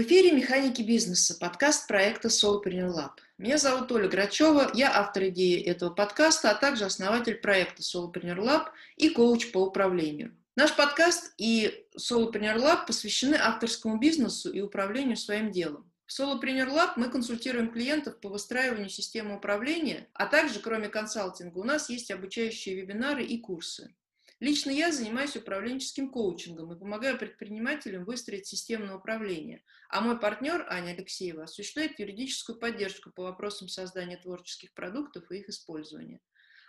В эфире «Механики бизнеса», подкаст проекта Solopreneur Lab. Меня зовут Оля Грачева, я автор идеи этого подкаста, а также основатель проекта Solopreneur Lab и коуч по управлению. Наш подкаст и Solopreneur Lab посвящены авторскому бизнесу и управлению своим делом. В Solopreneur Lab мы консультируем клиентов по выстраиванию системы управления, а также, кроме консалтинга, у нас есть обучающие вебинары и курсы. Лично я занимаюсь управленческим коучингом и помогаю предпринимателям выстроить системное управление, а мой партнер Аня Алексеева осуществляет юридическую поддержку по вопросам создания творческих продуктов и их использования.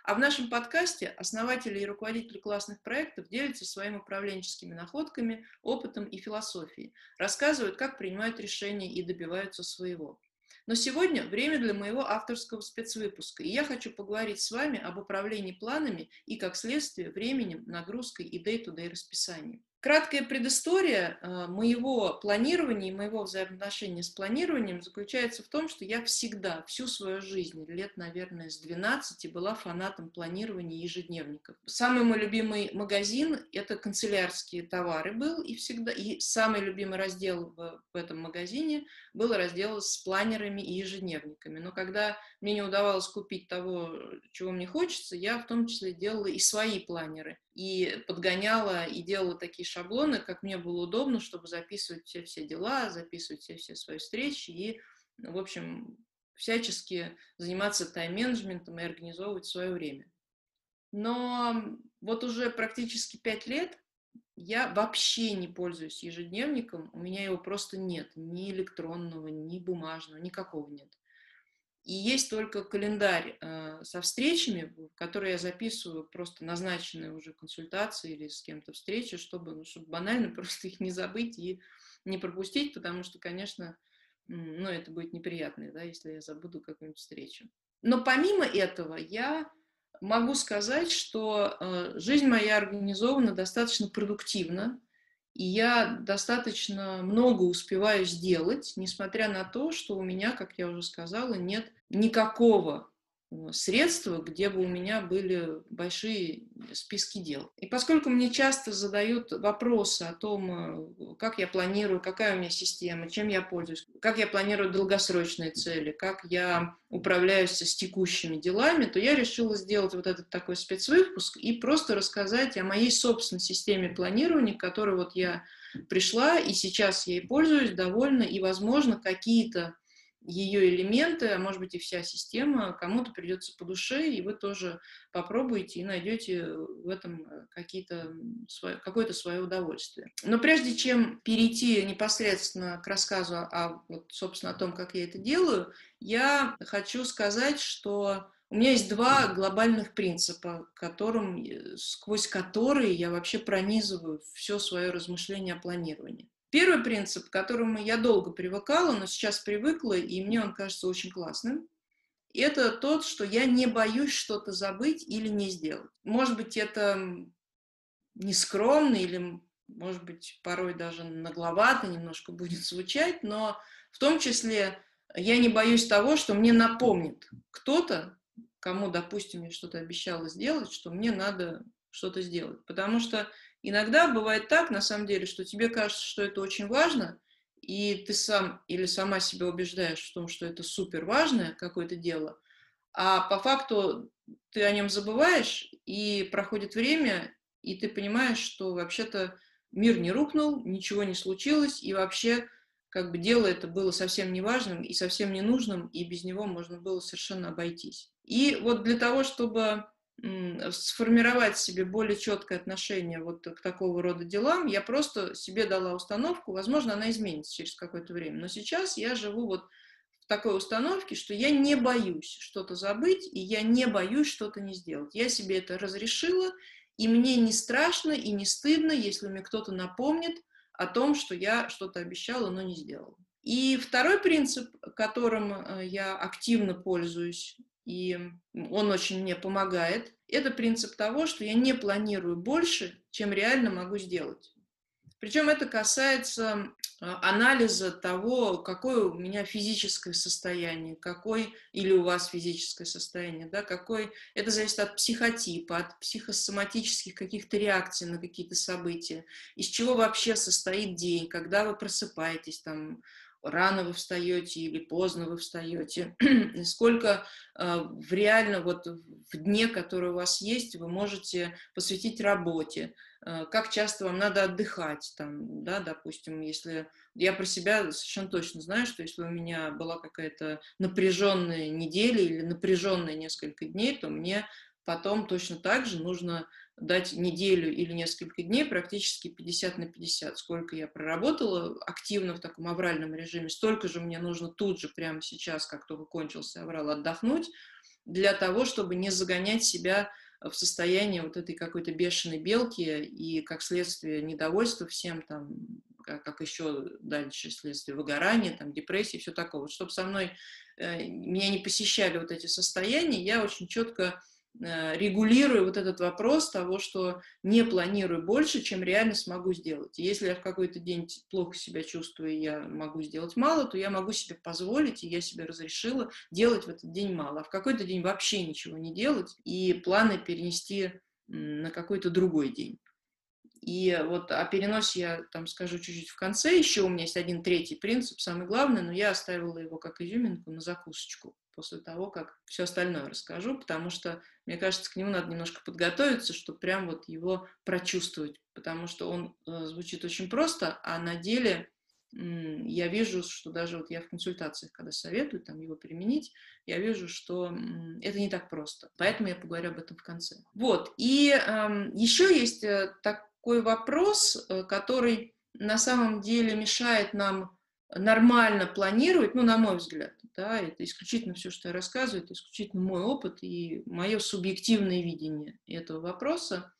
А в нашем подкасте основатели и руководители классных проектов делятся своими управленческими находками, опытом и философией, рассказывают, как принимают решения и добиваются своего. Но сегодня время для моего авторского спецвыпуска, и я хочу поговорить с вами об управлении планами и, как следствие, временем, нагрузкой и day-to-day расписанием. Краткая предыстория э, моего планирования и моего взаимоотношения с планированием заключается в том, что я всегда, всю свою жизнь, лет, наверное, с 12, была фанатом планирования ежедневников. Самый мой любимый магазин – это канцелярские товары был, и всегда, и самый любимый раздел в, в этом магазине был раздел с планерами и ежедневниками. Но когда мне не удавалось купить того, чего мне хочется, я в том числе делала и свои планеры и подгоняла и делала такие шаблоны, как мне было удобно, чтобы записывать все все дела, записывать все все свои встречи и, в общем, всячески заниматься тайм-менеджментом и организовывать свое время. Но вот уже практически пять лет я вообще не пользуюсь ежедневником, у меня его просто нет, ни электронного, ни бумажного, никакого нет. И есть только календарь э, со встречами, в который я записываю просто назначенные уже консультации или с кем-то встречи, чтобы, ну, чтобы банально просто их не забыть и не пропустить, потому что, конечно, ну, это будет неприятно, да, если я забуду какую-нибудь встречу. Но помимо этого я могу сказать, что э, жизнь моя организована достаточно продуктивно, и я достаточно много успеваю сделать, несмотря на то, что у меня, как я уже сказала, нет никакого средства, где бы у меня были большие списки дел. И поскольку мне часто задают вопросы о том, э, как я планирую, какая у меня система, чем я пользуюсь, как я планирую долгосрочные цели, как я управляюсь с текущими делами, то я решила сделать вот этот такой спецвыпуск и просто рассказать о моей собственной системе планирования, которой вот я пришла, и сейчас ей пользуюсь довольно, и, возможно, какие-то ее элементы, а может быть и вся система кому-то придется по душе, и вы тоже попробуете и найдете в этом э, какие-то, какое-то свое удовольствие. Но прежде чем перейти непосредственно к рассказу о, вот, собственно, о том, как я это делаю, я хочу сказать, что у меня есть два глобальных принципа, которым, э, сквозь которые я вообще пронизываю все свое размышление о планировании. Первый принцип, к которому я долго привыкала, но сейчас привыкла, и мне он кажется очень классным, это тот, что я не боюсь что-то забыть или не сделать. Может быть, это нескромно или, может быть, порой даже нагловато немножко будет звучать, но в том числе я не боюсь того, что мне напомнит кто-то, кому, допустим, я что-то обещала сделать, что мне надо что-то сделать. Потому что Иногда бывает так, на самом деле, что тебе кажется, что это очень важно, и ты сам или сама себя убеждаешь в том, что это супер важное какое-то дело, а по факту ты о нем забываешь, и проходит время, и ты понимаешь, что вообще-то мир не рухнул, ничего не случилось, и вообще как бы дело это было совсем неважным и совсем ненужным, и без него можно было совершенно обойтись. И вот для того, чтобы сформировать себе более четкое отношение вот к такого рода делам, я просто себе дала установку, возможно, она изменится через какое-то время, но сейчас я живу вот в такой установке, что я не боюсь что-то забыть, и я не боюсь что-то не сделать. Я себе это разрешила, и мне не страшно и не стыдно, если мне кто-то напомнит о том, что я что-то обещала, но не сделала. И второй принцип, которым э, я активно пользуюсь и он очень мне помогает. Это принцип того, что я не планирую больше, чем реально могу сделать. Причем это касается а, анализа того, какое у меня физическое состояние, какой или у вас физическое состояние, да, какой, это зависит от психотипа, от психосоматических каких-то реакций на какие-то события, из чего вообще состоит день, когда вы просыпаетесь, там, рано вы встаете или поздно вы встаете, сколько э, в реально вот в дне, который у вас есть, вы можете посвятить работе, э, как часто вам надо отдыхать, там, да, допустим, если я про себя совершенно точно знаю, что если у меня была какая-то напряженная неделя или напряженные несколько дней, то мне потом точно так же нужно дать неделю или несколько дней, практически 50 на 50. Сколько я проработала активно в таком авральном режиме, столько же мне нужно тут же, прямо сейчас, как только кончился аврал, отдохнуть, для того, чтобы не загонять себя в состояние вот этой какой-то бешеной белки и, как следствие, недовольства всем, там, как, как еще дальше следствие выгорания, там, депрессии, все такое. Вот, чтобы со мной, э, меня не посещали вот эти состояния, я очень четко регулирую вот этот вопрос того, что не планирую больше, чем реально смогу сделать. если я в какой-то день плохо себя чувствую, и я могу сделать мало, то я могу себе позволить, и я себе разрешила делать в этот день мало. А в какой-то день вообще ничего не делать и планы перенести на какой-то другой день. И вот о переносе я там скажу чуть-чуть в конце. Еще у меня есть один третий принцип, самый главный, но я оставила его как изюминку на закусочку после того, как все остальное расскажу, потому что, мне кажется, к нему надо немножко подготовиться, чтобы прям вот его прочувствовать, потому что он э, звучит очень просто, а на деле я вижу, что даже вот я в консультациях, когда советую там его применить, я вижу, что это не так просто. Поэтому я поговорю об этом в конце. Вот, и э, еще есть такой вопрос, э, который на самом деле мешает нам нормально планировать, ну, на мой взгляд, да, это исключительно все, что я рассказываю, это исключительно мой опыт и мое субъективное видение этого вопроса.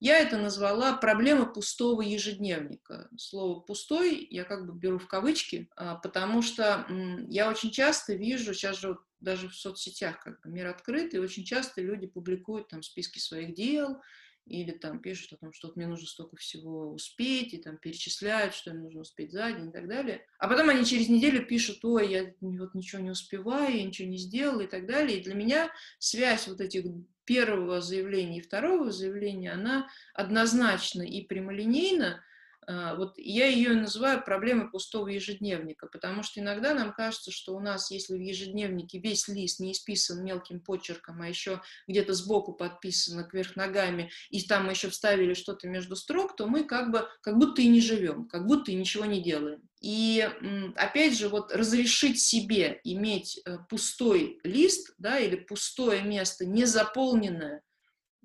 Я это назвала проблема пустого ежедневника. Слово «пустой» я как бы беру в кавычки, а, потому что я очень часто вижу, сейчас же вот даже в соцсетях как бы мир открыт, и очень часто люди публикуют там списки своих дел, или там пишут о том, что вот мне нужно столько всего успеть, и там перечисляют, что им нужно успеть за день и так далее. А потом они через неделю пишут, ой, я вот ничего не успеваю, я ничего не сделала и так далее. И для меня связь вот этих первого заявления и второго заявления, она однозначно и прямолинейна, вот я ее называю проблемой пустого ежедневника, потому что иногда нам кажется, что у нас, если в ежедневнике весь лист не исписан мелким почерком, а еще где-то сбоку подписано кверх ногами, и там мы еще вставили что-то между строк, то мы как бы, как будто и не живем, как будто и ничего не делаем. И опять же, вот разрешить себе иметь э, пустой лист, да, или пустое место, не заполненное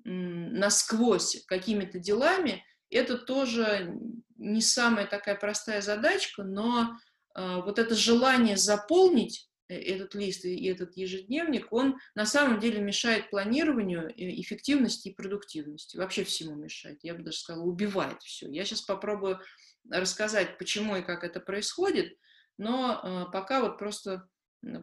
насквозь какими-то делами, это тоже не самая такая простая задачка, но э, вот это желание заполнить э, этот лист и этот ежедневник, он на самом деле мешает планированию, эффективности и продуктивности. Вообще всему мешает. Я бы даже сказала, убивает все. Я сейчас попробую рассказать, почему и как это происходит, но э, пока вот просто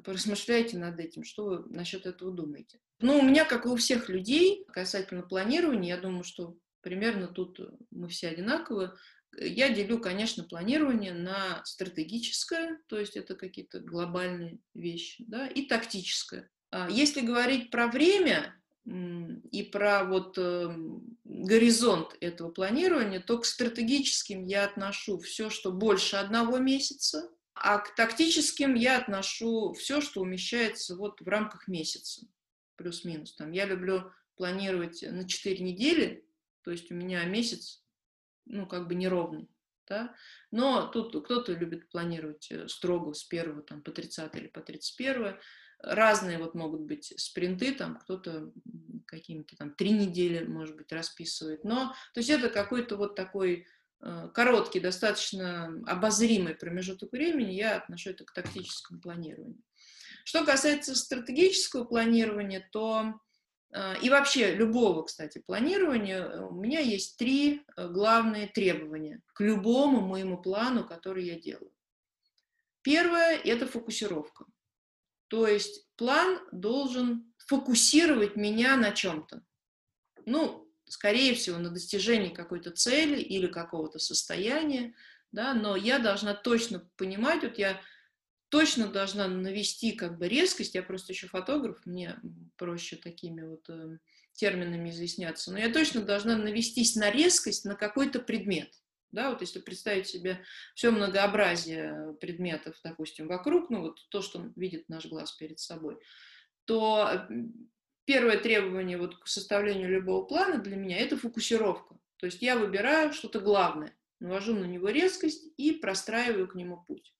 поразмышляйте над этим, что вы насчет этого думаете. Ну, у меня, как и у всех людей, касательно планирования, я думаю, что примерно тут мы все одинаковые. Я делю, конечно, планирование на стратегическое, то есть это какие-то глобальные вещи, да, и тактическое. А если говорить про время и про вот э, горизонт этого планирования, то к стратегическим я отношу все, что больше одного месяца, а к тактическим я отношу все, что умещается вот в рамках месяца, плюс-минус. Там я люблю планировать на 4 недели, то есть у меня месяц ну, как бы неровный. Да? Но тут кто-то любит планировать э, строго с 1 там, по 30 или по 31. Разные вот могут быть спринты, там кто-то какими-то там три недели, может быть, расписывает. Но, то есть это какой-то вот такой э, короткий, достаточно обозримый промежуток времени, я отношу это к тактическому планированию. Что касается стратегического планирования, то и вообще любого, кстати, планирования, э, у меня есть три э, главные требования к любому моему плану, который я делаю. Первое – это фокусировка. То есть план должен фокусировать меня на чем-то. Ну, скорее всего, на достижение какой-то цели или какого-то состояния, да, но я должна точно понимать, вот я точно должна навести как бы резкость, я просто еще фотограф, мне проще такими вот э, терминами изъясняться, но я точно должна навестись на резкость на какой-то предмет. Да, вот если представить себе все многообразие предметов, допустим, вокруг, ну вот то, что видит наш глаз перед собой, то первое требование вот к составлению любого плана для меня – это фокусировка. То есть я выбираю что-то главное, навожу на него резкость и простраиваю к нему путь.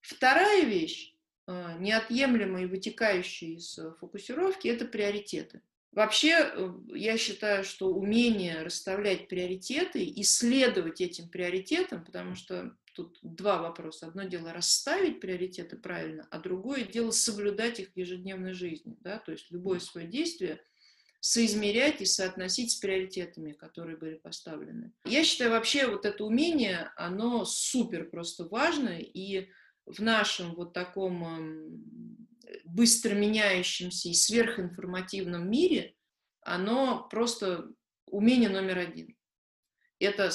Вторая вещь, э, неотъемлемая и вытекающая из фокусировки – это приоритеты. Вообще, э, я считаю, что умение расставлять приоритеты, исследовать этим приоритетам, потому что тут два вопроса. Одно дело расставить приоритеты правильно, а другое дело соблюдать их в ежедневной жизни. Да? То есть любое свое действие соизмерять и соотносить с приоритетами, которые были поставлены. Я считаю, вообще вот это умение, оно супер просто важно, и в нашем вот таком эм, быстро меняющемся и сверхинформативном мире, оно просто умение номер один. Это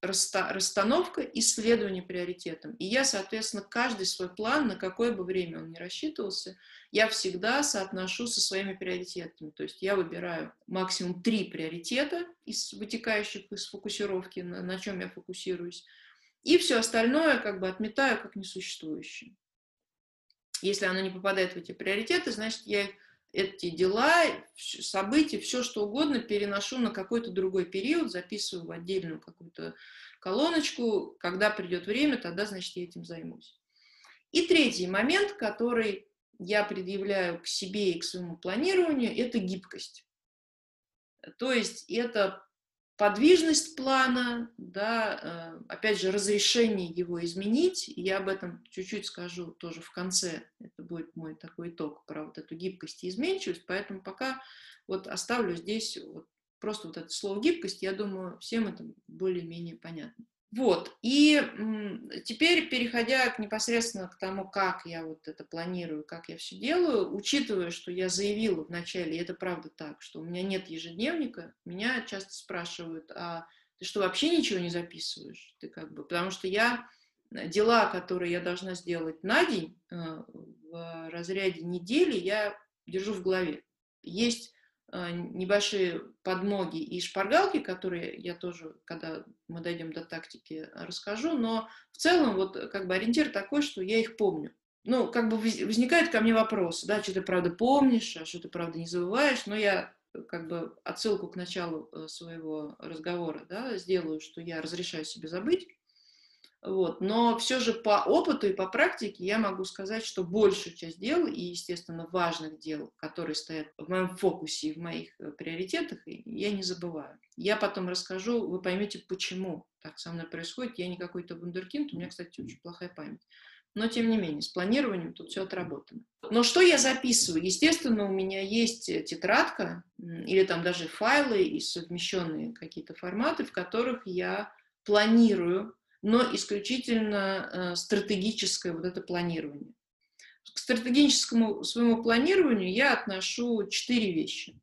расстановка исследования приоритетом. И я, соответственно, каждый свой план, на какое бы время он ни рассчитывался, я всегда соотношу со своими приоритетами. То есть я выбираю максимум три приоритета, из, вытекающих из фокусировки, на, на чем я фокусируюсь, и все остальное как бы отметаю как несуществующее. Если оно не попадает в эти приоритеты, значит, я эти дела, события, все что угодно переношу на какой-то другой период, записываю в отдельную какую-то колоночку. Когда придет время, тогда, значит, я этим займусь. И третий момент, который я предъявляю к себе и к своему планированию, это гибкость. То есть это подвижность плана, да, э, опять же, разрешение его изменить. Я об этом чуть-чуть скажу тоже в конце. Это будет мой такой итог про вот эту гибкость и изменчивость. Поэтому пока вот оставлю здесь вот просто вот это слово гибкость. Я думаю, всем это более-менее понятно. Вот, и теперь, переходя к, непосредственно к тому, как я вот это планирую, как я все делаю, учитывая, что я заявила вначале, и это правда так, что у меня нет ежедневника, меня часто спрашивают, а ты что, вообще ничего не записываешь? Ты как бы, потому что я дела, которые я должна сделать на день э, в разряде недели, я держу в голове. Есть небольшие подмоги и шпаргалки, которые я тоже, когда мы дойдем до тактики, расскажу, но в целом вот как бы ориентир такой, что я их помню. Ну, как бы возникает ко мне вопрос, да, что ты правда помнишь, а что ты правда не забываешь, но я как бы отсылку к началу э, своего разговора, да, сделаю, что я разрешаю себе забыть, вот. Но все же по опыту и по практике я могу сказать, что большую часть дел и, естественно, важных дел, которые стоят в моем фокусе и в моих э, приоритетах, я не забываю. Я потом расскажу, вы поймете, почему так со мной происходит. Я не какой-то вундеркинд, у меня, кстати, очень плохая память. Но, тем не менее, с планированием тут все отработано. Но что я записываю? Естественно, у меня есть э, тетрадка или там даже файлы и совмещенные какие-то форматы, в которых я планирую но исключительно э, стратегическое вот это планирование. К стратегическому своему планированию я отношу четыре вещи.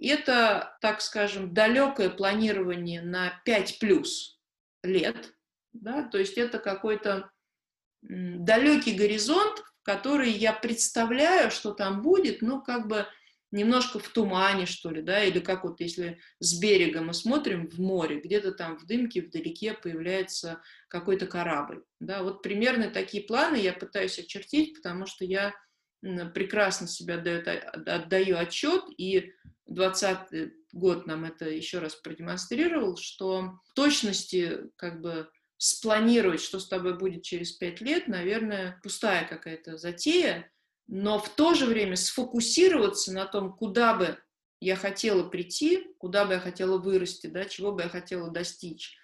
Это, так скажем, далекое планирование на 5 плюс лет, да, то есть это какой-то далекий горизонт, который я представляю, что там будет, но как бы немножко в тумане, что ли, да, или как вот если с берега мы смотрим в море, где-то там в дымке вдалеке появляется какой-то корабль, да, вот примерно такие планы я пытаюсь очертить, потому что я прекрасно себя отдаю, отдаю отчет, и 20 год нам это еще раз продемонстрировал, что в точности как бы спланировать, что с тобой будет через пять лет, наверное, пустая какая-то затея, но в то же время сфокусироваться на том, куда бы я хотела прийти, куда бы я хотела вырасти, да, чего бы я хотела достичь,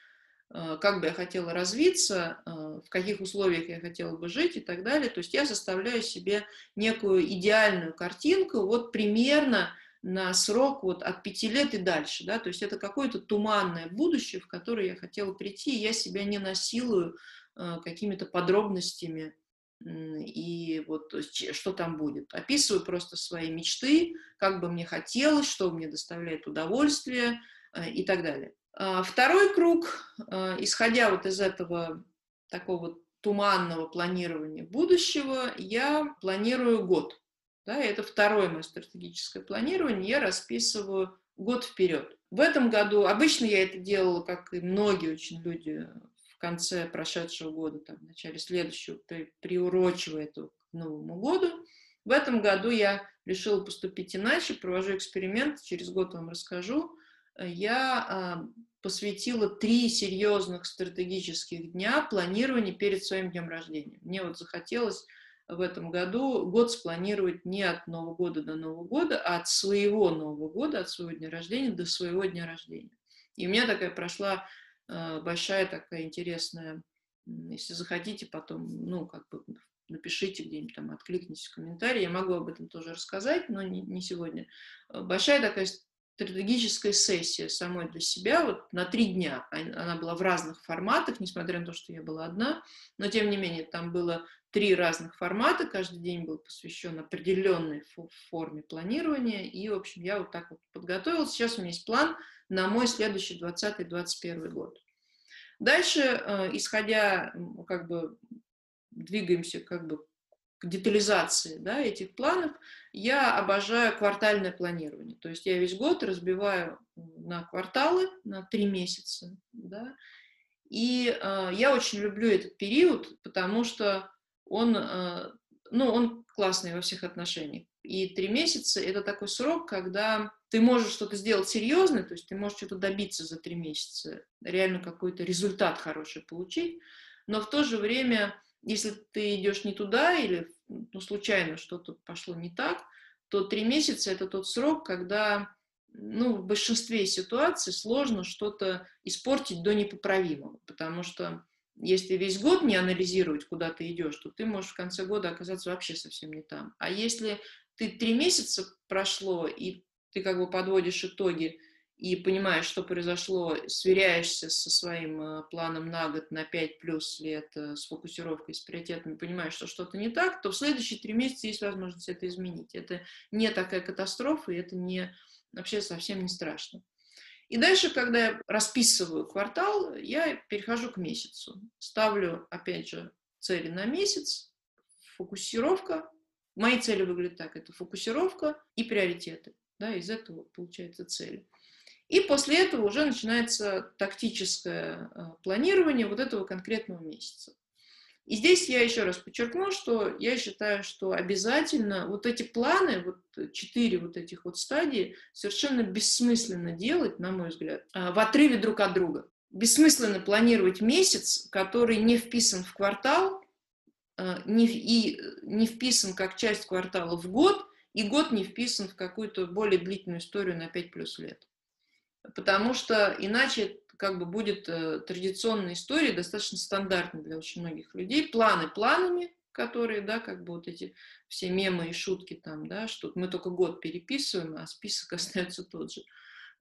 э, как бы я хотела развиться, э, в каких условиях я хотела бы жить и так далее. То есть я составляю себе некую идеальную картинку, вот примерно на срок вот от пяти лет и дальше, да, то есть это какое-то туманное будущее, в которое я хотела прийти, и я себя не насилую э, какими-то подробностями и вот что там будет. Описываю просто свои мечты, как бы мне хотелось, что мне доставляет удовольствие э, и так далее. А второй круг, э, исходя вот из этого такого туманного планирования будущего, я планирую год. Да, это второе мое стратегическое планирование, я расписываю год вперед. В этом году, обычно я это делала, как и многие очень люди в конце прошедшего года, там, в начале следующего, при, приурочивая это к Новому году. В этом году я решила поступить иначе, провожу эксперимент, через год вам расскажу. Я а, посвятила три серьезных стратегических дня планированию перед своим днем рождения. Мне вот захотелось в этом году год спланировать не от Нового года до Нового года, а от своего Нового года, от своего дня рождения до своего дня рождения. И у меня такая прошла Э, большая такая интересная, если захотите потом, ну, как бы напишите где-нибудь там, откликнитесь в комментарии, я могу об этом тоже рассказать, но не, не сегодня. Э, большая такая стратегическая сессия самой для себя, вот на три дня. Она была в разных форматах, несмотря на то, что я была одна, но тем не менее там было три разных формата, каждый день был посвящен определенной форме планирования, и, в общем, я вот так вот подготовилась. Сейчас у меня есть план на мой следующий 20-21 год. Дальше, э, исходя, как бы, двигаемся как бы к детализации да, этих планов, я обожаю квартальное планирование. То есть я весь год разбиваю на кварталы, на три месяца. Да, и э, я очень люблю этот период, потому что он, э, ну, он классный во всех отношениях. И три месяца – это такой срок, когда ты можешь что-то сделать серьезное, то есть ты можешь что-то добиться за три месяца, реально какой-то результат хороший получить, но в то же время, если ты идешь не туда или ну, случайно что-то пошло не так, то три месяца – это тот срок, когда ну, в большинстве ситуаций сложно что-то испортить до непоправимого, потому что если весь год не анализировать, куда ты идешь, то ты можешь в конце года оказаться вообще совсем не там. А если ты три месяца прошло, и ты как бы подводишь итоги и понимаешь, что произошло, сверяешься со своим э, планом на год, на 5 плюс лет э, с фокусировкой, с приоритетами, понимаешь, что что-то не так, то в следующие три месяца есть возможность это изменить. Это не такая катастрофа, и это не, вообще совсем не страшно. И дальше, когда я расписываю квартал, я перехожу к месяцу. Ставлю, опять же, цели на месяц, фокусировка. Мои цели выглядят так. Это фокусировка и приоритеты. Да, из этого получается цели. И после этого уже начинается тактическое э, планирование вот этого конкретного месяца. И здесь я еще раз подчеркну, что я считаю, что обязательно вот эти планы, вот четыре вот этих вот стадии, совершенно бессмысленно делать, на мой взгляд, а, в отрыве друг от друга. Бессмысленно планировать месяц, который не вписан в квартал, а, не, и не вписан как часть квартала в год, и год не вписан в какую-то более длительную историю на 5 плюс лет. Потому что иначе как бы будет э, традиционная история, достаточно стандартная для очень многих людей. Планы планами, которые, да, как бы вот эти все мемы и шутки там, да, что мы только год переписываем, а список остается тот же.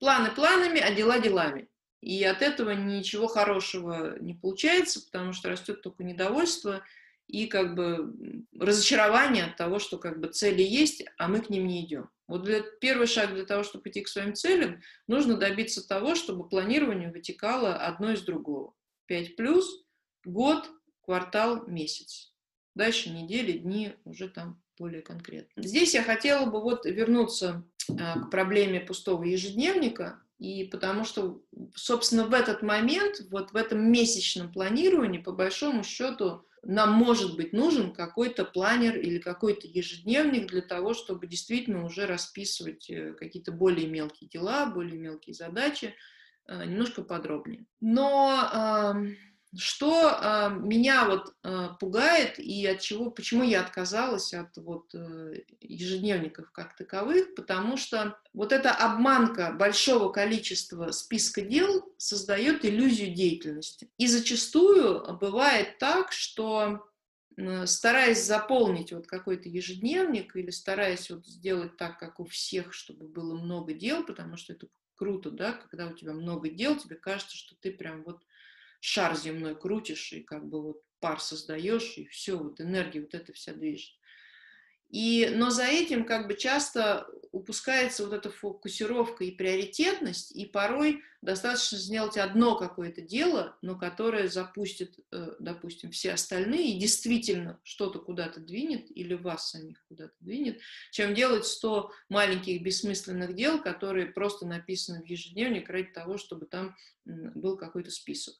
Планы планами, а дела делами. И от этого ничего хорошего не получается, потому что растет только недовольство и как бы разочарование от того, что как бы цели есть, а мы к ним не идем. Вот для, первый шаг для того, чтобы идти к своим целям, нужно добиться того, чтобы планирование вытекало одно из другого. 5 плюс, год, квартал, месяц. Дальше недели, дни уже там более конкретно. Здесь я хотела бы вот вернуться а, к проблеме пустого ежедневника, и потому что, собственно, в этот момент, вот в этом месячном планировании, по большому счету, нам может быть нужен какой-то планер или какой-то ежедневник для того, чтобы действительно уже расписывать э, какие-то более мелкие дела, более мелкие задачи, э, немножко подробнее. Но что э, меня вот э, пугает и от чего, почему я отказалась от вот э, ежедневников как таковых, потому что вот эта обманка большого количества списка дел создает иллюзию деятельности. И зачастую бывает так, что стараясь заполнить вот какой-то ежедневник или стараясь вот сделать так, как у всех, чтобы было много дел, потому что это круто, да, когда у тебя много дел, тебе кажется, что ты прям вот шар земной крутишь, и как бы вот пар создаешь, и все, вот энергия вот эта вся движет. И, но за этим как бы часто упускается вот эта фокусировка и приоритетность, и порой достаточно сделать одно какое-то дело, но которое запустит, э, допустим, все остальные и действительно что-то куда-то двинет или вас самих куда-то двинет, чем делать 100 маленьких бессмысленных дел, которые просто написаны в ежедневник ради того, чтобы там был какой-то список.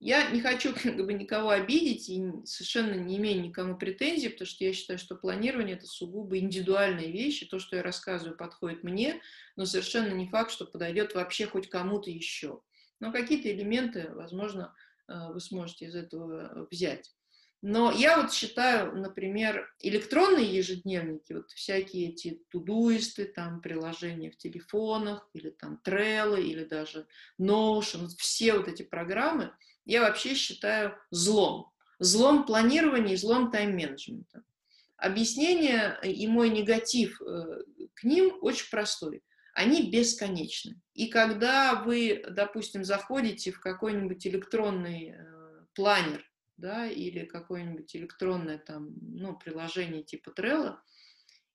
Я не хочу как бы никого обидеть и совершенно не имею никому претензий, потому что я считаю, что планирование это сугубо индивидуальные вещи. То, что я рассказываю, подходит мне, но совершенно не факт, что подойдет вообще хоть кому-то еще. Но какие-то элементы, возможно, э, вы сможете из этого взять. Но я вот считаю, например, электронные ежедневники, вот всякие эти тудуисты, там приложения в телефонах, или там Trello, или даже Notion, все вот эти программы – я вообще считаю злом. Злом планирования и злом тайм-менеджмента. Объяснение и мой негатив э, к ним очень простой. Они бесконечны. И когда вы, допустим, заходите в какой-нибудь электронный э, планер, да, или какое-нибудь электронное там, ну, приложение типа Trello,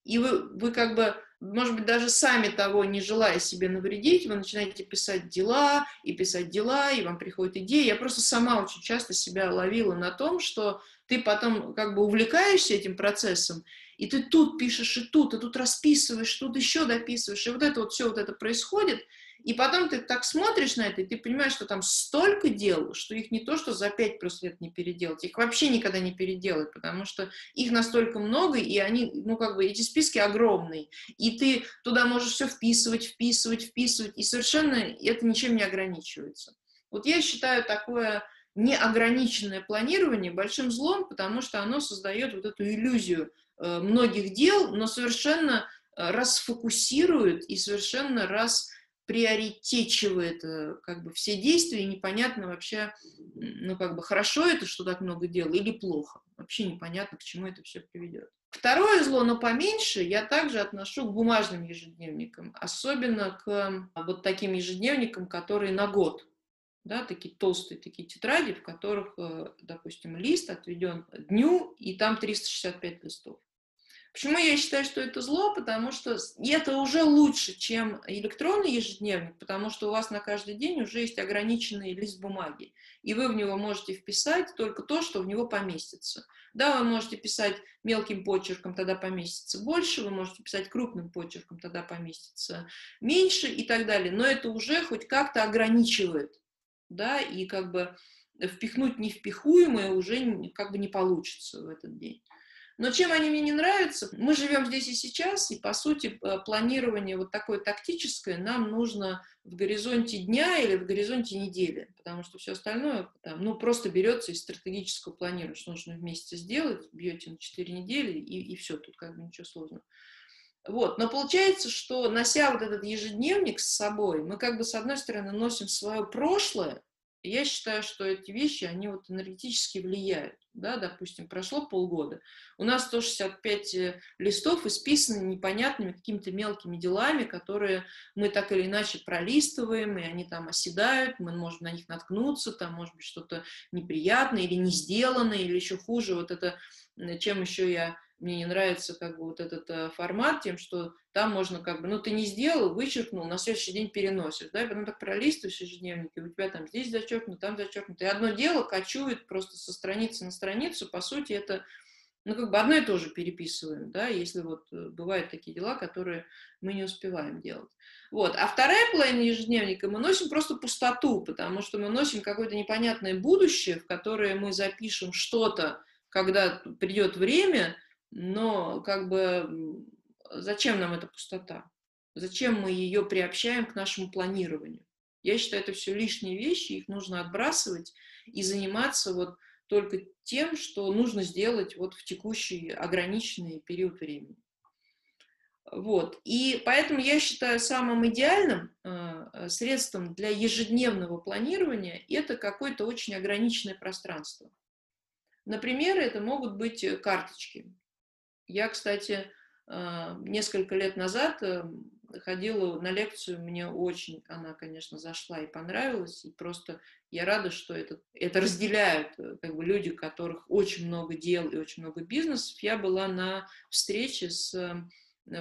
и вы, вы как бы, может быть, даже сами того не желая себе навредить, вы начинаете писать дела и писать дела, и вам приходят идеи. Я просто сама очень часто себя ловила на том, что ты потом как бы увлекаешься этим процессом, и ты тут пишешь, и тут, и тут расписываешь, тут еще дописываешь, и вот это вот все вот это происходит – и потом ты так смотришь на это, и ты понимаешь, что там столько дел, что их не то, что за пять просто лет не переделать, их вообще никогда не переделать, потому что их настолько много, и они, ну, как бы, эти списки огромные. И ты туда можешь все вписывать, вписывать, вписывать, и совершенно это ничем не ограничивается. Вот я считаю такое неограниченное планирование большим злом, потому что оно создает вот эту иллюзию многих дел, но совершенно э, расфокусирует и совершенно раз приоритечивает э, как бы все действия, и непонятно вообще, ну как бы хорошо это, что так много дел, или плохо. Вообще непонятно, к чему это все приведет. Второе зло, но поменьше, я также отношу к бумажным ежедневникам, особенно к вот таким ежедневникам, которые на год. Да, такие толстые такие тетради, в которых, э, допустим, лист отведен дню, и там 365 листов. Почему я считаю, что это зло? Потому что это уже лучше, чем электронный ежедневник, потому что у вас на каждый день уже есть ограниченный лист бумаги, и вы в него можете вписать только то, что в него поместится. Да, вы можете писать мелким почерком, тогда поместится больше, вы можете писать крупным почерком, тогда поместится меньше и так далее, но это уже хоть как-то ограничивает, да, и как бы впихнуть невпихуемое уже как бы не получится в этот день. Но чем они мне не нравятся? Мы живем здесь и сейчас, и, по сути, планирование вот такое тактическое нам нужно в горизонте дня или в горизонте недели, потому что все остальное ну, просто берется из стратегического планирования, что нужно вместе сделать, бьете на 4 недели, и, и все, тут как бы ничего сложного. Вот. Но получается, что нося вот этот ежедневник с собой, мы как бы с одной стороны носим свое прошлое, я считаю, что эти вещи, они вот энергетически влияют. Да, допустим, прошло полгода, у нас 165 э, листов исписаны непонятными какими-то мелкими делами, которые мы так или иначе пролистываем, и они там оседают, мы можем на них наткнуться, там может быть что-то неприятное или не сделано, или еще хуже, вот это, чем еще я мне не нравится как бы вот этот э, формат тем, что там можно как бы, ну ты не сделал, вычеркнул, на следующий день переносишь, да, и потом так пролистываешь ежедневник, и у тебя там здесь зачеркнуто, там зачеркнуто, и одно дело кочует просто со страницы на страницу, по сути это, ну как бы одно и то же переписываем, да, если вот э, бывают такие дела, которые мы не успеваем делать. Вот. А вторая половина ежедневника мы носим просто пустоту, потому что мы носим какое-то непонятное будущее, в которое мы запишем что-то, когда придет время, но как бы зачем нам эта пустота? Зачем мы ее приобщаем к нашему планированию? Я считаю, это все лишние вещи, их нужно отбрасывать и заниматься вот только тем, что нужно сделать вот в текущий ограниченный период времени. Вот. И поэтому я считаю самым идеальным э, средством для ежедневного планирования это какое-то очень ограниченное пространство. Например, это могут быть карточки. Я, кстати, э, несколько лет назад э, ходила на лекцию, мне очень она, конечно, зашла и понравилась, и просто я рада, что это, это разделяют э, как бы, люди, у которых очень много дел и очень много бизнесов. Я была на встрече с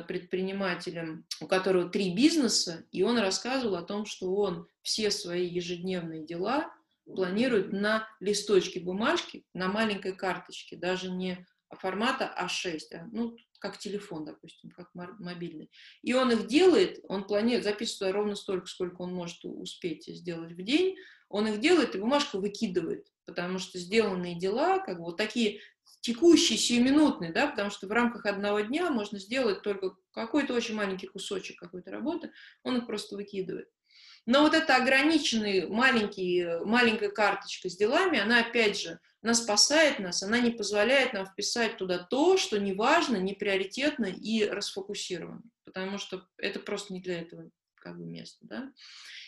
предпринимателем, у которого три бизнеса, и он рассказывал о том, что он все свои ежедневные дела планирует на листочке бумажки, на маленькой карточке, даже не формата А6, а, ну, как телефон, допустим, как мобильный. И он их делает, он планирует, записывает ровно столько, сколько он может успеть сделать в день, он их делает и бумажку выкидывает, потому что сделанные дела, как бы вот такие текущие, сиюминутные, да, потому что в рамках одного дня можно сделать только какой-то очень маленький кусочек какой-то работы, он их просто выкидывает. Но вот эта ограниченная маленький, маленькая карточка с делами, она опять же, она спасает нас, она не позволяет нам вписать туда то, что не важно, не приоритетно и расфокусировано, потому что это просто не для этого как бы место, да.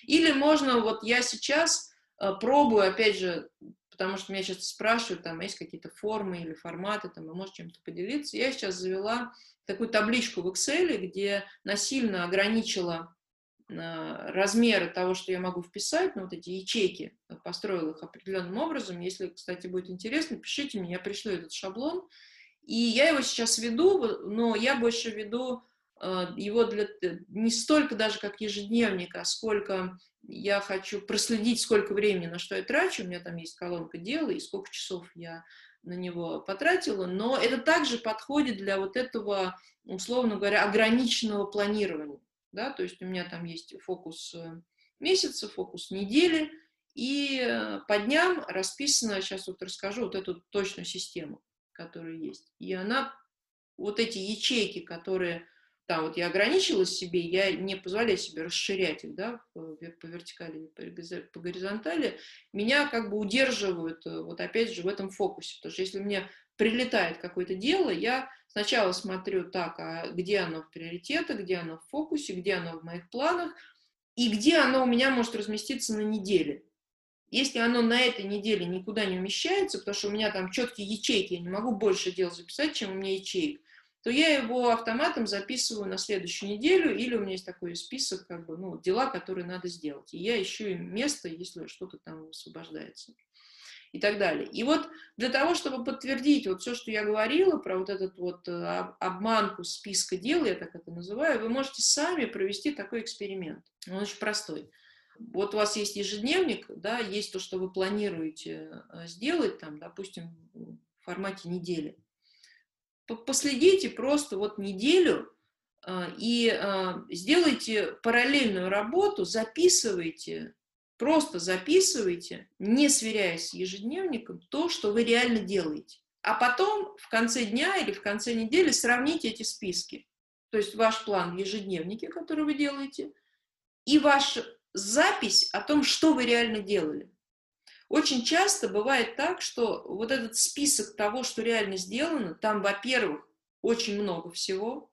Или можно, вот я сейчас э, пробую, опять же, потому что меня сейчас спрашивают, там есть какие-то формы или форматы, там, вы можете чем-то поделиться. Я сейчас завела такую табличку в Excel, где насильно ограничила размеры того, что я могу вписать, ну, вот эти ячейки, построил их определенным образом. Если, кстати, будет интересно, пишите мне, я пришлю этот шаблон. И я его сейчас веду, но я больше веду э, его для, не столько даже как ежедневник, а сколько я хочу проследить, сколько времени на что я трачу. У меня там есть колонка дела, и сколько часов я на него потратила. Но это также подходит для вот этого, условно говоря, ограниченного планирования да, то есть у меня там есть фокус э, месяца, фокус недели, и э, по дням расписано, сейчас вот расскажу, вот эту точную систему, которая есть. И она, вот эти ячейки, которые, там вот я ограничила себе, я не позволяю себе расширять их, да, по, по вертикали, по горизонтали, меня как бы удерживают э, вот опять же в этом фокусе, потому что если мне прилетает какое-то дело, я сначала смотрю так, а где оно в приоритетах, где оно в фокусе, где оно в моих планах, и где оно у меня может разместиться на неделе. Если оно на этой неделе никуда не умещается, потому что у меня там четкие ячейки, я не могу больше дел записать, чем у меня ячеек, то я его автоматом записываю на следующую неделю, или у меня есть такой список, как бы, ну, дела, которые надо сделать. И я ищу место, если что-то там освобождается и так далее. И вот для того, чтобы подтвердить вот все, что я говорила про вот этот вот э, обманку списка дел, я так это называю, вы можете сами провести такой эксперимент. Он очень простой. Вот у вас есть ежедневник, да, есть то, что вы планируете э, сделать, там, допустим, в формате недели. Последите просто вот неделю э, и сделайте параллельную работу, записывайте Просто записывайте, не сверяясь с ежедневником, то, что вы реально делаете. А потом в конце дня или в конце недели сравните эти списки. То есть ваш план в ежедневнике, который вы делаете, и ваша запись о том, что вы реально делали. Очень часто бывает так, что вот этот список того, что реально сделано, там, во-первых, очень много всего.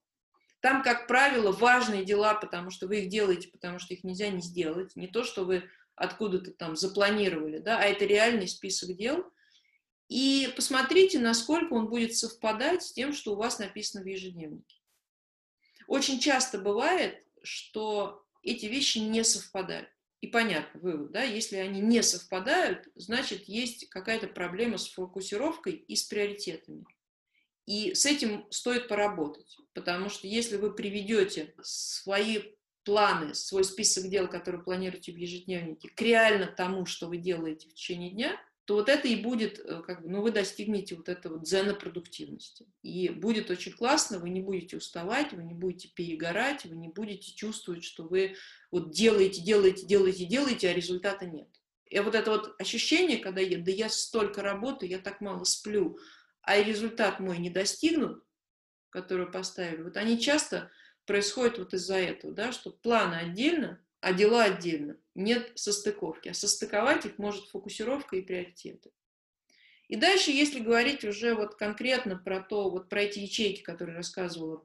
Там, как правило, важные дела, потому что вы их делаете, потому что их нельзя не сделать. Не то, что вы откуда-то там запланировали, да, а это реальный список дел. И посмотрите, насколько он будет совпадать с тем, что у вас написано в ежедневнике. Очень часто бывает, что эти вещи не совпадают. И понятно, вывод, да, если они не совпадают, значит, есть какая-то проблема с фокусировкой и с приоритетами. И с этим стоит поработать, потому что если вы приведете свои планы, свой список дел, который планируете в ежедневнике, к реально тому, что вы делаете в течение дня, то вот это и будет, э, как бы, ну, вы достигнете вот этого дзена продуктивности. И будет очень классно, вы не будете уставать, вы не будете перегорать, вы не будете чувствовать, что вы вот делаете, делаете, делаете, делаете, а результата нет. И вот это вот ощущение, когда я, да я столько работаю, я так мало сплю, а результат мой не достигнут, который поставили, вот они часто происходит вот из-за этого, да, что планы отдельно, а дела отдельно. Нет состыковки. А состыковать их может фокусировка и приоритеты. И дальше, если говорить уже вот конкретно про то, вот про эти ячейки, которые рассказывала,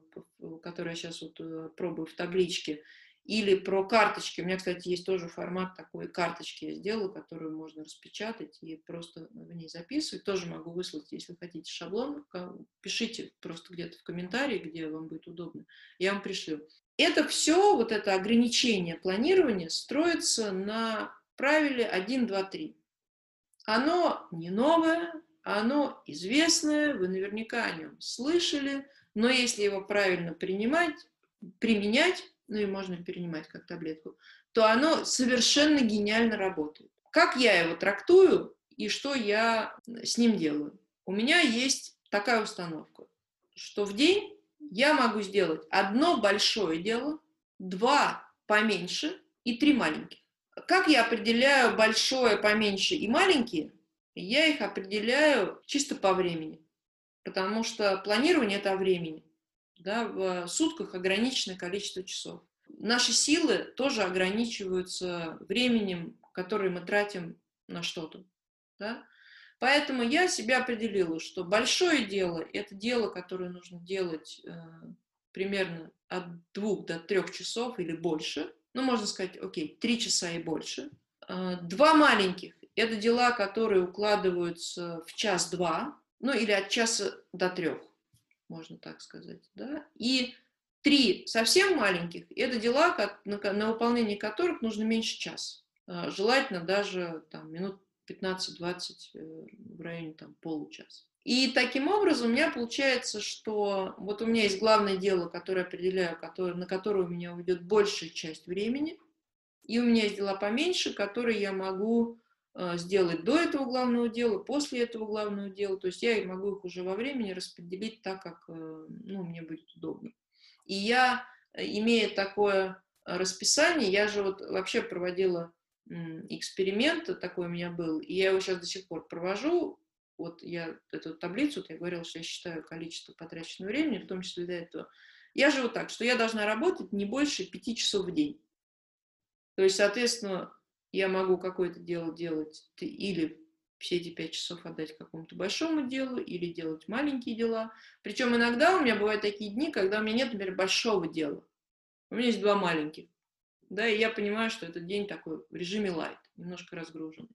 которые я сейчас вот э, пробую в табличке, или про карточки. У меня, кстати, есть тоже формат такой карточки я сделала, которую можно распечатать и просто в ней записывать. Тоже могу выслать, если хотите шаблон. Пишите просто где-то в комментарии, где вам будет удобно. Я вам пришлю. Это все, вот это ограничение планирования строится на правиле 1, 2, 3. Оно не новое, оно известное, вы наверняка о нем слышали, но если его правильно принимать, применять, ну и можно перенимать как таблетку, то оно совершенно гениально работает. Как я его трактую и что я с ним делаю? У меня есть такая установка, что в день я могу сделать одно большое дело, два поменьше и три маленьких. Как я определяю большое, поменьше и маленькие? Я их определяю чисто по времени, потому что планирование – это о времени. Да, в сутках ограниченное количество часов. Наши силы тоже ограничиваются временем, которое мы тратим на что-то. Да? Поэтому я себя определила, что большое дело – это дело, которое нужно делать э, примерно от двух до трех часов или больше. Ну, можно сказать, окей, три часа и больше. Э, два маленьких – это дела, которые укладываются в час-два, ну или от часа до трех, можно так сказать. Да? И три совсем маленьких – это дела, на, на выполнение которых нужно меньше часа. Э, желательно даже там, минут 15-20 э, в районе там, получаса. И таким образом у меня получается, что вот у меня есть главное дело, которое определяю, которое, на которое у меня уйдет большая часть времени, и у меня есть дела поменьше, которые я могу э, сделать до этого главного дела, после этого главного дела. То есть я могу их уже во времени распределить так, как э, ну, мне будет удобно. И я, имея такое расписание, я же вот вообще проводила эксперимент такой у меня был, и я его сейчас до сих пор провожу. Вот я эту таблицу, вот я говорила, что я считаю количество потраченного времени, в том числе для этого. Я живу так, что я должна работать не больше пяти часов в день. То есть, соответственно, я могу какое-то дело делать или все эти пять часов отдать какому-то большому делу или делать маленькие дела. Причем иногда у меня бывают такие дни, когда у меня нет, например, большого дела. У меня есть два маленьких да, и я понимаю, что этот день такой в режиме light, немножко разгруженный.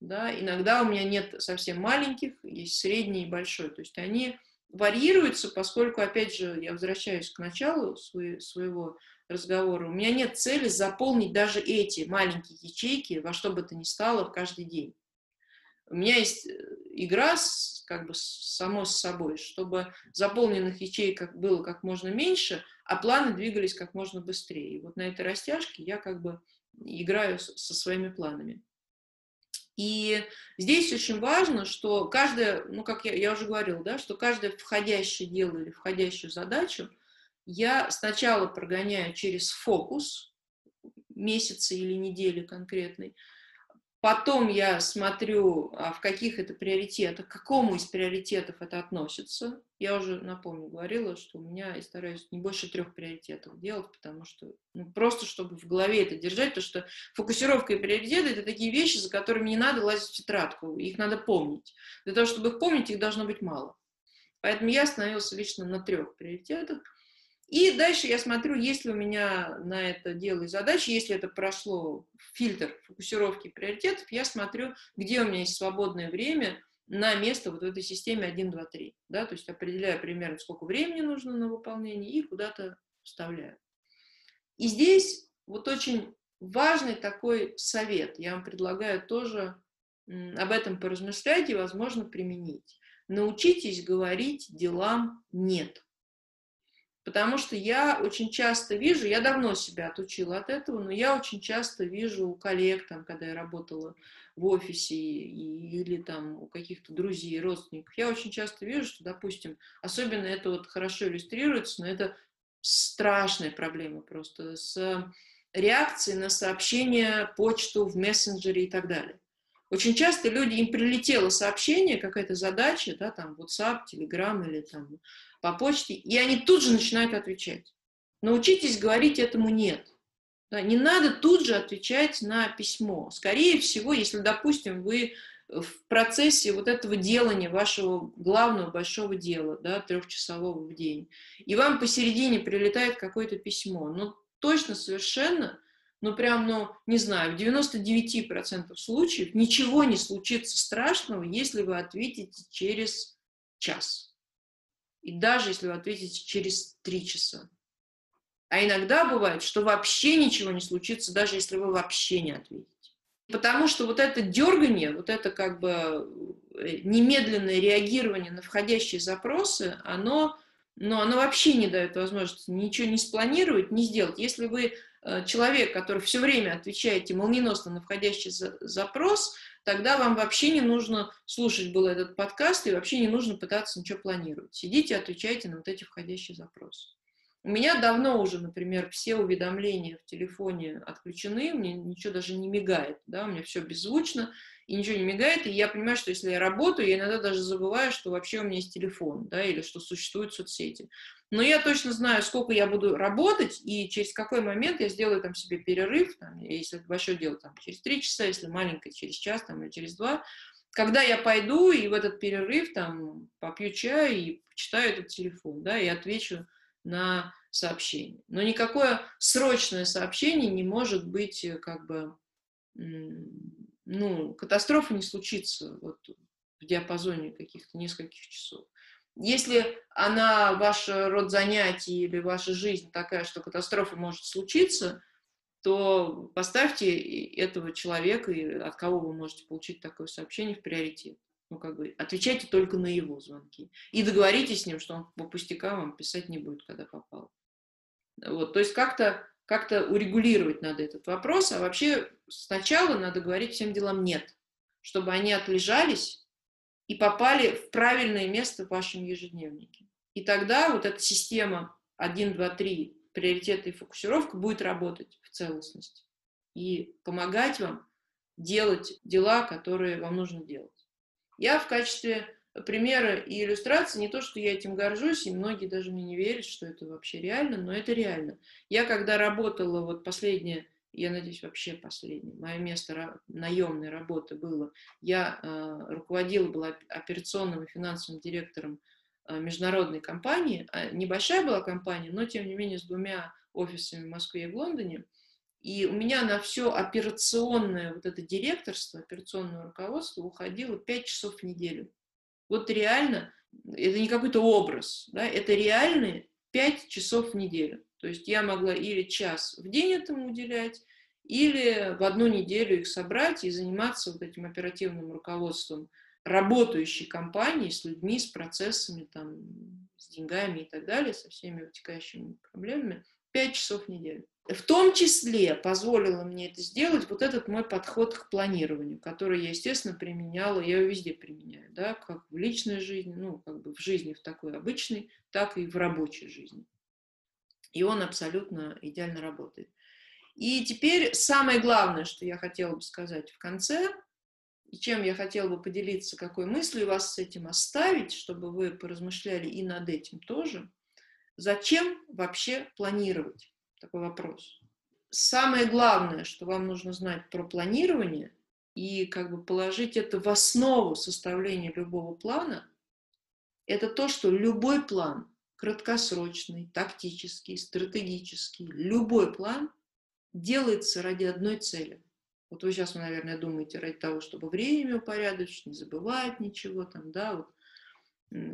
Да, иногда у меня нет совсем маленьких, есть средний и большой, то есть они варьируются, поскольку, опять же, я возвращаюсь к началу своего разговора, у меня нет цели заполнить даже эти маленькие ячейки во что бы то ни стало в каждый день. У меня есть э, игра с, как бы само с собой, чтобы заполненных ячеек было как можно меньше, а планы двигались как можно быстрее. И вот на этой растяжке я как бы играю со своими планами. И здесь очень важно, что каждое, ну, как я, я уже говорила, да, что каждое входящее дело или входящую задачу я сначала прогоняю через фокус, месяца или недели конкретный, Потом я смотрю, а в каких это приоритетах, к какому из приоритетов это относится. Я уже, напомню, говорила, что у меня я стараюсь не больше трех приоритетов делать, потому что ну, просто чтобы в голове это держать, то что фокусировка и приоритеты — это такие вещи, за которыми не надо лазить в тетрадку, их надо помнить. Для того, чтобы их помнить, их должно быть мало. Поэтому я остановилась лично на трех приоритетах — и дальше я смотрю, есть ли у меня на это дело и задачи, если это прошло фильтр фокусировки приоритетов, я смотрю, где у меня есть свободное время на место вот в этой системе 1, 2, 3. Да? То есть определяю примерно, сколько времени нужно на выполнение и куда-то вставляю. И здесь вот очень важный такой совет. Я вам предлагаю тоже об этом поразмышлять и, возможно, применить. Научитесь говорить делам «нет». Потому что я очень часто вижу, я давно себя отучила от этого, но я очень часто вижу у коллег, там, когда я работала в офисе и, или там у каких-то друзей, родственников, я очень часто вижу, что, допустим, особенно это вот хорошо иллюстрируется, но это страшная проблема просто с реакцией на сообщения, почту в мессенджере и так далее. Очень часто люди, им прилетело сообщение, какая-то задача, да, там, WhatsApp, Telegram или там по почте, и они тут же начинают отвечать. Научитесь говорить этому «нет». Да, не надо тут же отвечать на письмо. Скорее всего, если, допустим, вы в процессе вот этого делания вашего главного большого дела, да, трехчасового в день, и вам посередине прилетает какое-то письмо, ну, точно совершенно, ну, прям, ну, не знаю, в 99% случаев ничего не случится страшного, если вы ответите через час. И даже если вы ответите через три часа. А иногда бывает, что вообще ничего не случится, даже если вы вообще не ответите. Потому что вот это дергание, вот это как бы э, немедленное реагирование на входящие запросы, оно, ну, оно вообще не дает возможности ничего не спланировать, не сделать. Если вы человек, который все время отвечаете молниеносно на входящий запрос, тогда вам вообще не нужно слушать был этот подкаст и вообще не нужно пытаться ничего планировать. Сидите, отвечайте на вот эти входящие запросы. У меня давно уже, например, все уведомления в телефоне отключены, мне ничего даже не мигает, да, у меня все беззвучно, и ничего не мигает, и я понимаю, что если я работаю, я иногда даже забываю, что вообще у меня есть телефон, да, или что существуют соцсети. Но я точно знаю, сколько я буду работать, и через какой момент я сделаю там себе перерыв, там, если это большое дело, там, через три часа, если маленькое, через час, там, или через два, когда я пойду и в этот перерыв там попью чай и читаю этот телефон, да, и отвечу на сообщение. Но никакое срочное сообщение не может быть э, как бы, ну, катастрофа не случится вот в диапазоне каких-то нескольких часов. Если она, ваш род занятий или ваша жизнь такая, что катастрофа может случиться, то поставьте этого человека, от кого вы можете получить такое сообщение, в приоритет ну, как бы, отвечайте только на его звонки. И договоритесь с ним, что он по пустякам вам писать не будет, когда попал. Вот, то есть как-то как урегулировать надо этот вопрос, а вообще сначала надо говорить всем делам «нет», чтобы они отлежались и попали в правильное место в вашем ежедневнике. И тогда вот эта система 1, 2, 3, приоритеты и фокусировка будет работать в целостности и помогать вам делать дела, которые вам нужно делать. Я в качестве примера и иллюстрации, не то, что я этим горжусь, и многие даже мне не верят, что это вообще реально, но это реально. Я когда работала, вот последнее, я надеюсь, вообще последнее, мое место наемной работы было, я э, руководила, была операционным и финансовым директором э, международной компании, а небольшая была компания, но тем не менее с двумя офисами в Москве и в Лондоне, и у меня на все операционное вот это директорство, операционное руководство уходило 5 часов в неделю. Вот реально, это не какой-то образ, да, это реальные 5 часов в неделю. То есть я могла или час в день этому уделять, или в одну неделю их собрать и заниматься вот этим оперативным руководством работающей компании с людьми, с процессами, там, с деньгами и так далее, со всеми вытекающими проблемами, 5 часов в неделю. В том числе позволило мне это сделать вот этот мой подход к планированию, который я, естественно, применяла, я его везде применяю, да, как в личной жизни, ну, как бы в жизни в такой обычной, так и в рабочей жизни. И он абсолютно идеально работает. И теперь самое главное, что я хотела бы сказать в конце, и чем я хотела бы поделиться, какой мыслью вас с этим оставить, чтобы вы поразмышляли и над этим тоже. Зачем вообще планировать? Такой вопрос. Самое главное, что вам нужно знать про планирование и как бы положить это в основу составления любого плана, это то, что любой план, краткосрочный, тактический, стратегический, любой план делается ради одной цели. Вот вы сейчас, наверное, думаете ради того, чтобы время упорядочить, не забывать ничего там, да, вот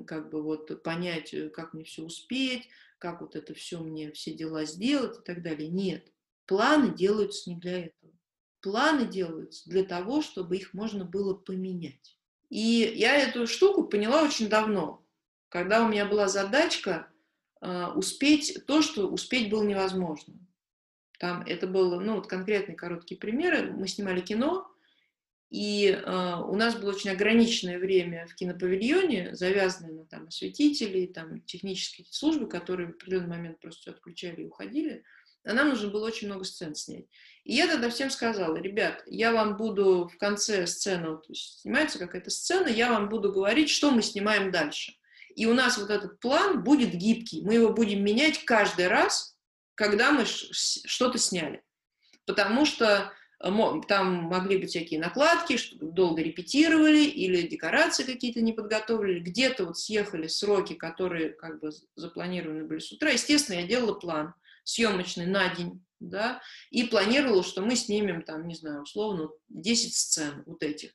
как бы вот понять, э, как мне все успеть, как вот это все мне, все дела сделать и так далее. Нет, планы делаются не для этого. Планы делаются для того, чтобы их можно было поменять. И я эту штуку поняла очень давно, когда у меня была задачка э, успеть то, что успеть было невозможно. Там это было, ну, вот конкретные короткие примеры. Мы снимали кино, и э, у нас было очень ограниченное время в кинопавильоне, завязанное на там, осветителей, там, технические службы, которые в определенный момент просто отключали и уходили. А нам нужно было очень много сцен снять. И я тогда всем сказала, ребят, я вам буду в конце сцены, вот, снимается какая-то сцена, я вам буду говорить, что мы снимаем дальше. И у нас вот этот план будет гибкий, мы его будем менять каждый раз, когда мы что-то сняли. Потому что там могли быть всякие накладки, что долго репетировали, или декорации какие-то не подготовили, где-то вот съехали сроки, которые как бы запланированы были с утра. Естественно, я делала план съемочный на день, да, и планировала, что мы снимем там, не знаю, условно, 10 сцен вот этих.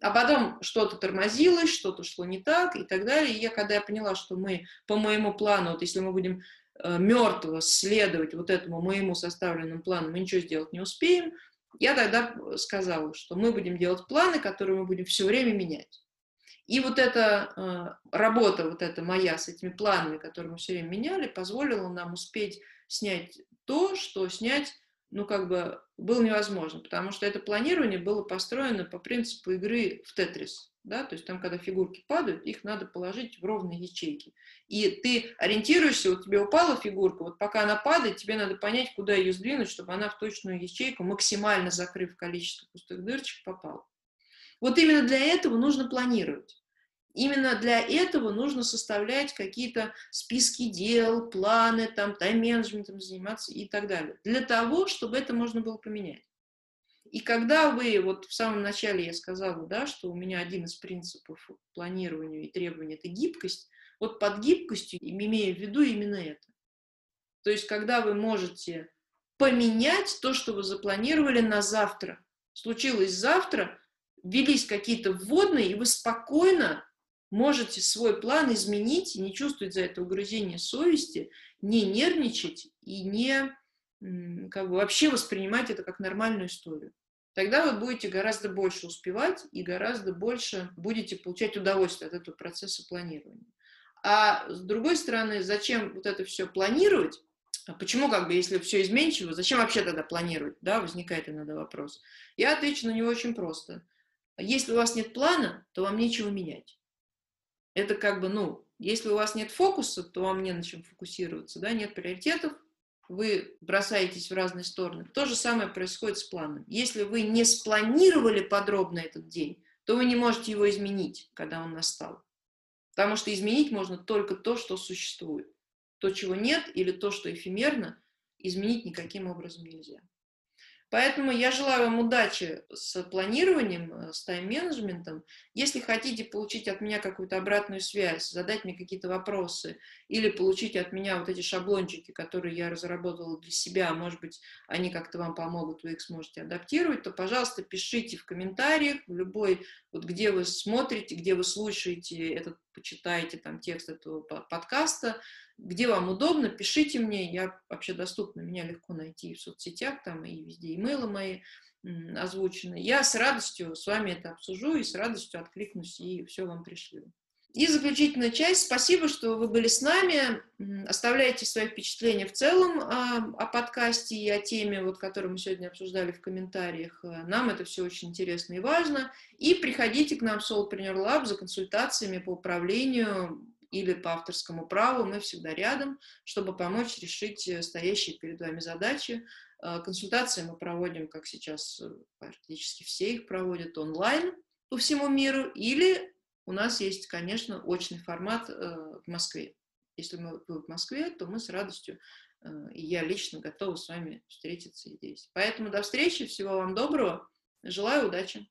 А потом что-то тормозилось, что-то шло не так и так далее. И я, когда я поняла, что мы по моему плану, вот если мы будем э, мертвого следовать вот этому моему составленному плану, мы ничего сделать не успеем, я тогда сказала, что мы будем делать планы, которые мы будем все время менять. И вот эта э, работа, вот эта моя с этими планами, которые мы все время меняли, позволила нам успеть снять то, что снять, ну, как бы было невозможно, потому что это планирование было построено по принципу игры в Тетрис, да, то есть там, когда фигурки падают, их надо положить в ровные ячейки. И ты ориентируешься, вот тебе упала фигурка, вот пока она падает, тебе надо понять, куда ее сдвинуть, чтобы она в точную ячейку, максимально закрыв количество пустых дырочек, попала. Вот именно для этого нужно планировать. Именно для этого нужно составлять какие-то списки дел, планы, там, тайм-менеджментом заниматься и так далее. Для того, чтобы это можно было поменять. И когда вы, вот в самом начале я сказала, да, что у меня один из принципов планирования и требования – это гибкость, вот под гибкостью имея в виду именно это. То есть, когда вы можете поменять то, что вы запланировали на завтра. Случилось завтра, ввелись какие-то вводные, и вы спокойно можете свой план изменить и не чувствовать за это угрызение совести, не нервничать и не как бы вообще воспринимать это как нормальную историю. Тогда вы будете гораздо больше успевать и гораздо больше будете получать удовольствие от этого процесса планирования. А с другой стороны, зачем вот это все планировать? А почему, как бы, если все изменчиво, зачем вообще тогда планировать? Да, возникает иногда вопрос. Я отвечу на него очень просто. Если у вас нет плана, то вам нечего менять. Это как бы, ну, если у вас нет фокуса, то вам не на чем фокусироваться, да, нет приоритетов, вы бросаетесь в разные стороны. То же самое происходит с планом. Если вы не спланировали подробно этот день, то вы не можете его изменить, когда он настал. Потому что изменить можно только то, что существует. То, чего нет, или то, что эфемерно, изменить никаким образом нельзя. Поэтому я желаю вам удачи с планированием, э, с тайм-менеджментом. Если хотите получить от меня какую-то обратную связь, задать мне какие-то вопросы или получить от меня вот эти шаблончики, которые я разработала для себя, может быть, они как-то вам помогут, вы их сможете адаптировать, то, пожалуйста, пишите в комментариях, в любой, вот где вы смотрите, где вы слушаете этот, почитаете там текст этого подкаста, где вам удобно, пишите мне, я вообще доступна, меня легко найти в соцсетях, там и везде имейлы мои озвучены. Я с радостью с вами это обсужу и с радостью откликнусь и все вам пришлю. И заключительная часть. Спасибо, что вы были с нами. Оставляйте свои впечатления в целом о, о подкасте и о теме, вот, которую мы сегодня обсуждали в комментариях. Нам это все очень интересно и важно. И приходите к нам в Soulpreneur Lab за консультациями по управлению или по авторскому праву, мы всегда рядом, чтобы помочь решить э, стоящие перед вами задачи. Э, консультации мы проводим, как сейчас э, практически все их проводят онлайн по всему миру, или у нас есть, конечно, очный формат в Москве. Если мы в Москве, то мы с радостью, и я лично готова с вами встретиться здесь. Поэтому до встречи, всего вам доброго, желаю удачи.